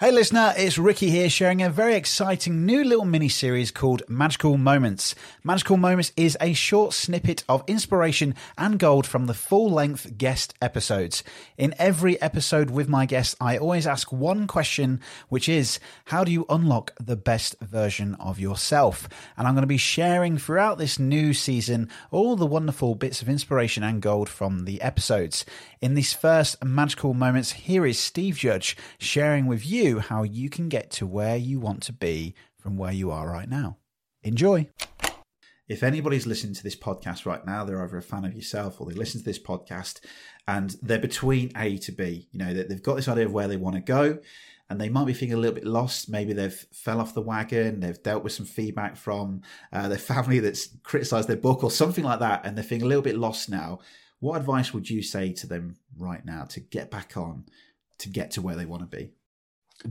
Hey listener, it's Ricky here sharing a very exciting new little mini series called Magical Moments. Magical Moments is a short snippet of inspiration and gold from the full length guest episodes. In every episode with my guests, I always ask one question, which is, how do you unlock the best version of yourself? And I'm going to be sharing throughout this new season all the wonderful bits of inspiration and gold from the episodes. In these first Magical Moments, here is Steve Judge sharing with you how you can get to where you want to be from where you are right now. Enjoy. If anybody's listening to this podcast right now, they're either a fan of yourself or they listen to this podcast and they're between A to B. You know, they've got this idea of where they want to go and they might be feeling a little bit lost. Maybe they've fell off the wagon. They've dealt with some feedback from uh, their family that's criticised their book or something like that, and they're feeling a little bit lost now. What advice would you say to them right now to get back on, to get to where they want to be?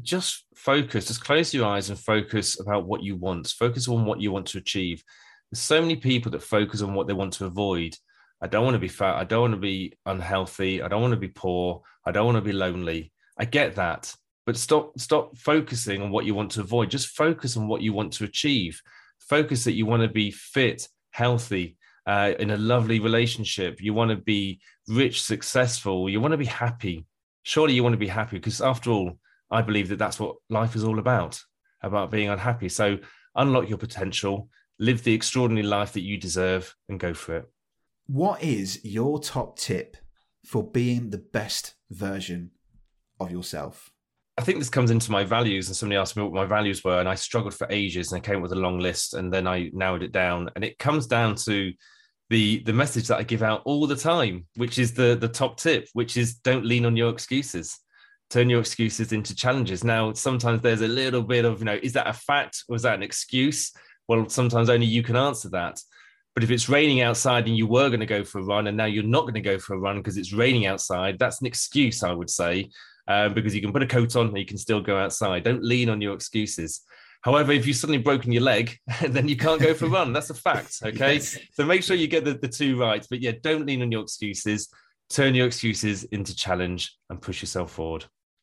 Just focus, just close your eyes and focus about what you want. Focus on what you want to achieve. There's so many people that focus on what they want to avoid. I don't want to be fat. I don't want to be unhealthy. I don't want to be poor. I don't want to be lonely. I get that. But stop stop focusing on what you want to avoid. Just focus on what you want to achieve. Focus that you want to be fit, healthy, uh, in a lovely relationship. You want to be rich, successful. You want to be happy. Surely you want to be happy because after all, I believe that that's what life is all about, about being unhappy. So unlock your potential, live the extraordinary life that you deserve, and go for it. What is your top tip for being the best version of yourself? I think this comes into my values, and somebody asked me what my values were, and I struggled for ages, and I came up with a long list, and then I narrowed it down, and it comes down to the the message that I give out all the time, which is the the top tip, which is don't lean on your excuses turn your excuses into challenges. Now, sometimes there's a little bit of, you know, is that a fact or is that an excuse? Well, sometimes only you can answer that. But if it's raining outside and you were going to go for a run and now you're not going to go for a run because it's raining outside, that's an excuse, I would say, um, because you can put a coat on and you can still go outside. Don't lean on your excuses. However, if you've suddenly broken your leg, then you can't go for a run. That's a fact. Okay. yes. So make sure you get the, the two right. But yeah, don't lean on your excuses. Turn your excuses into challenge and push yourself forward.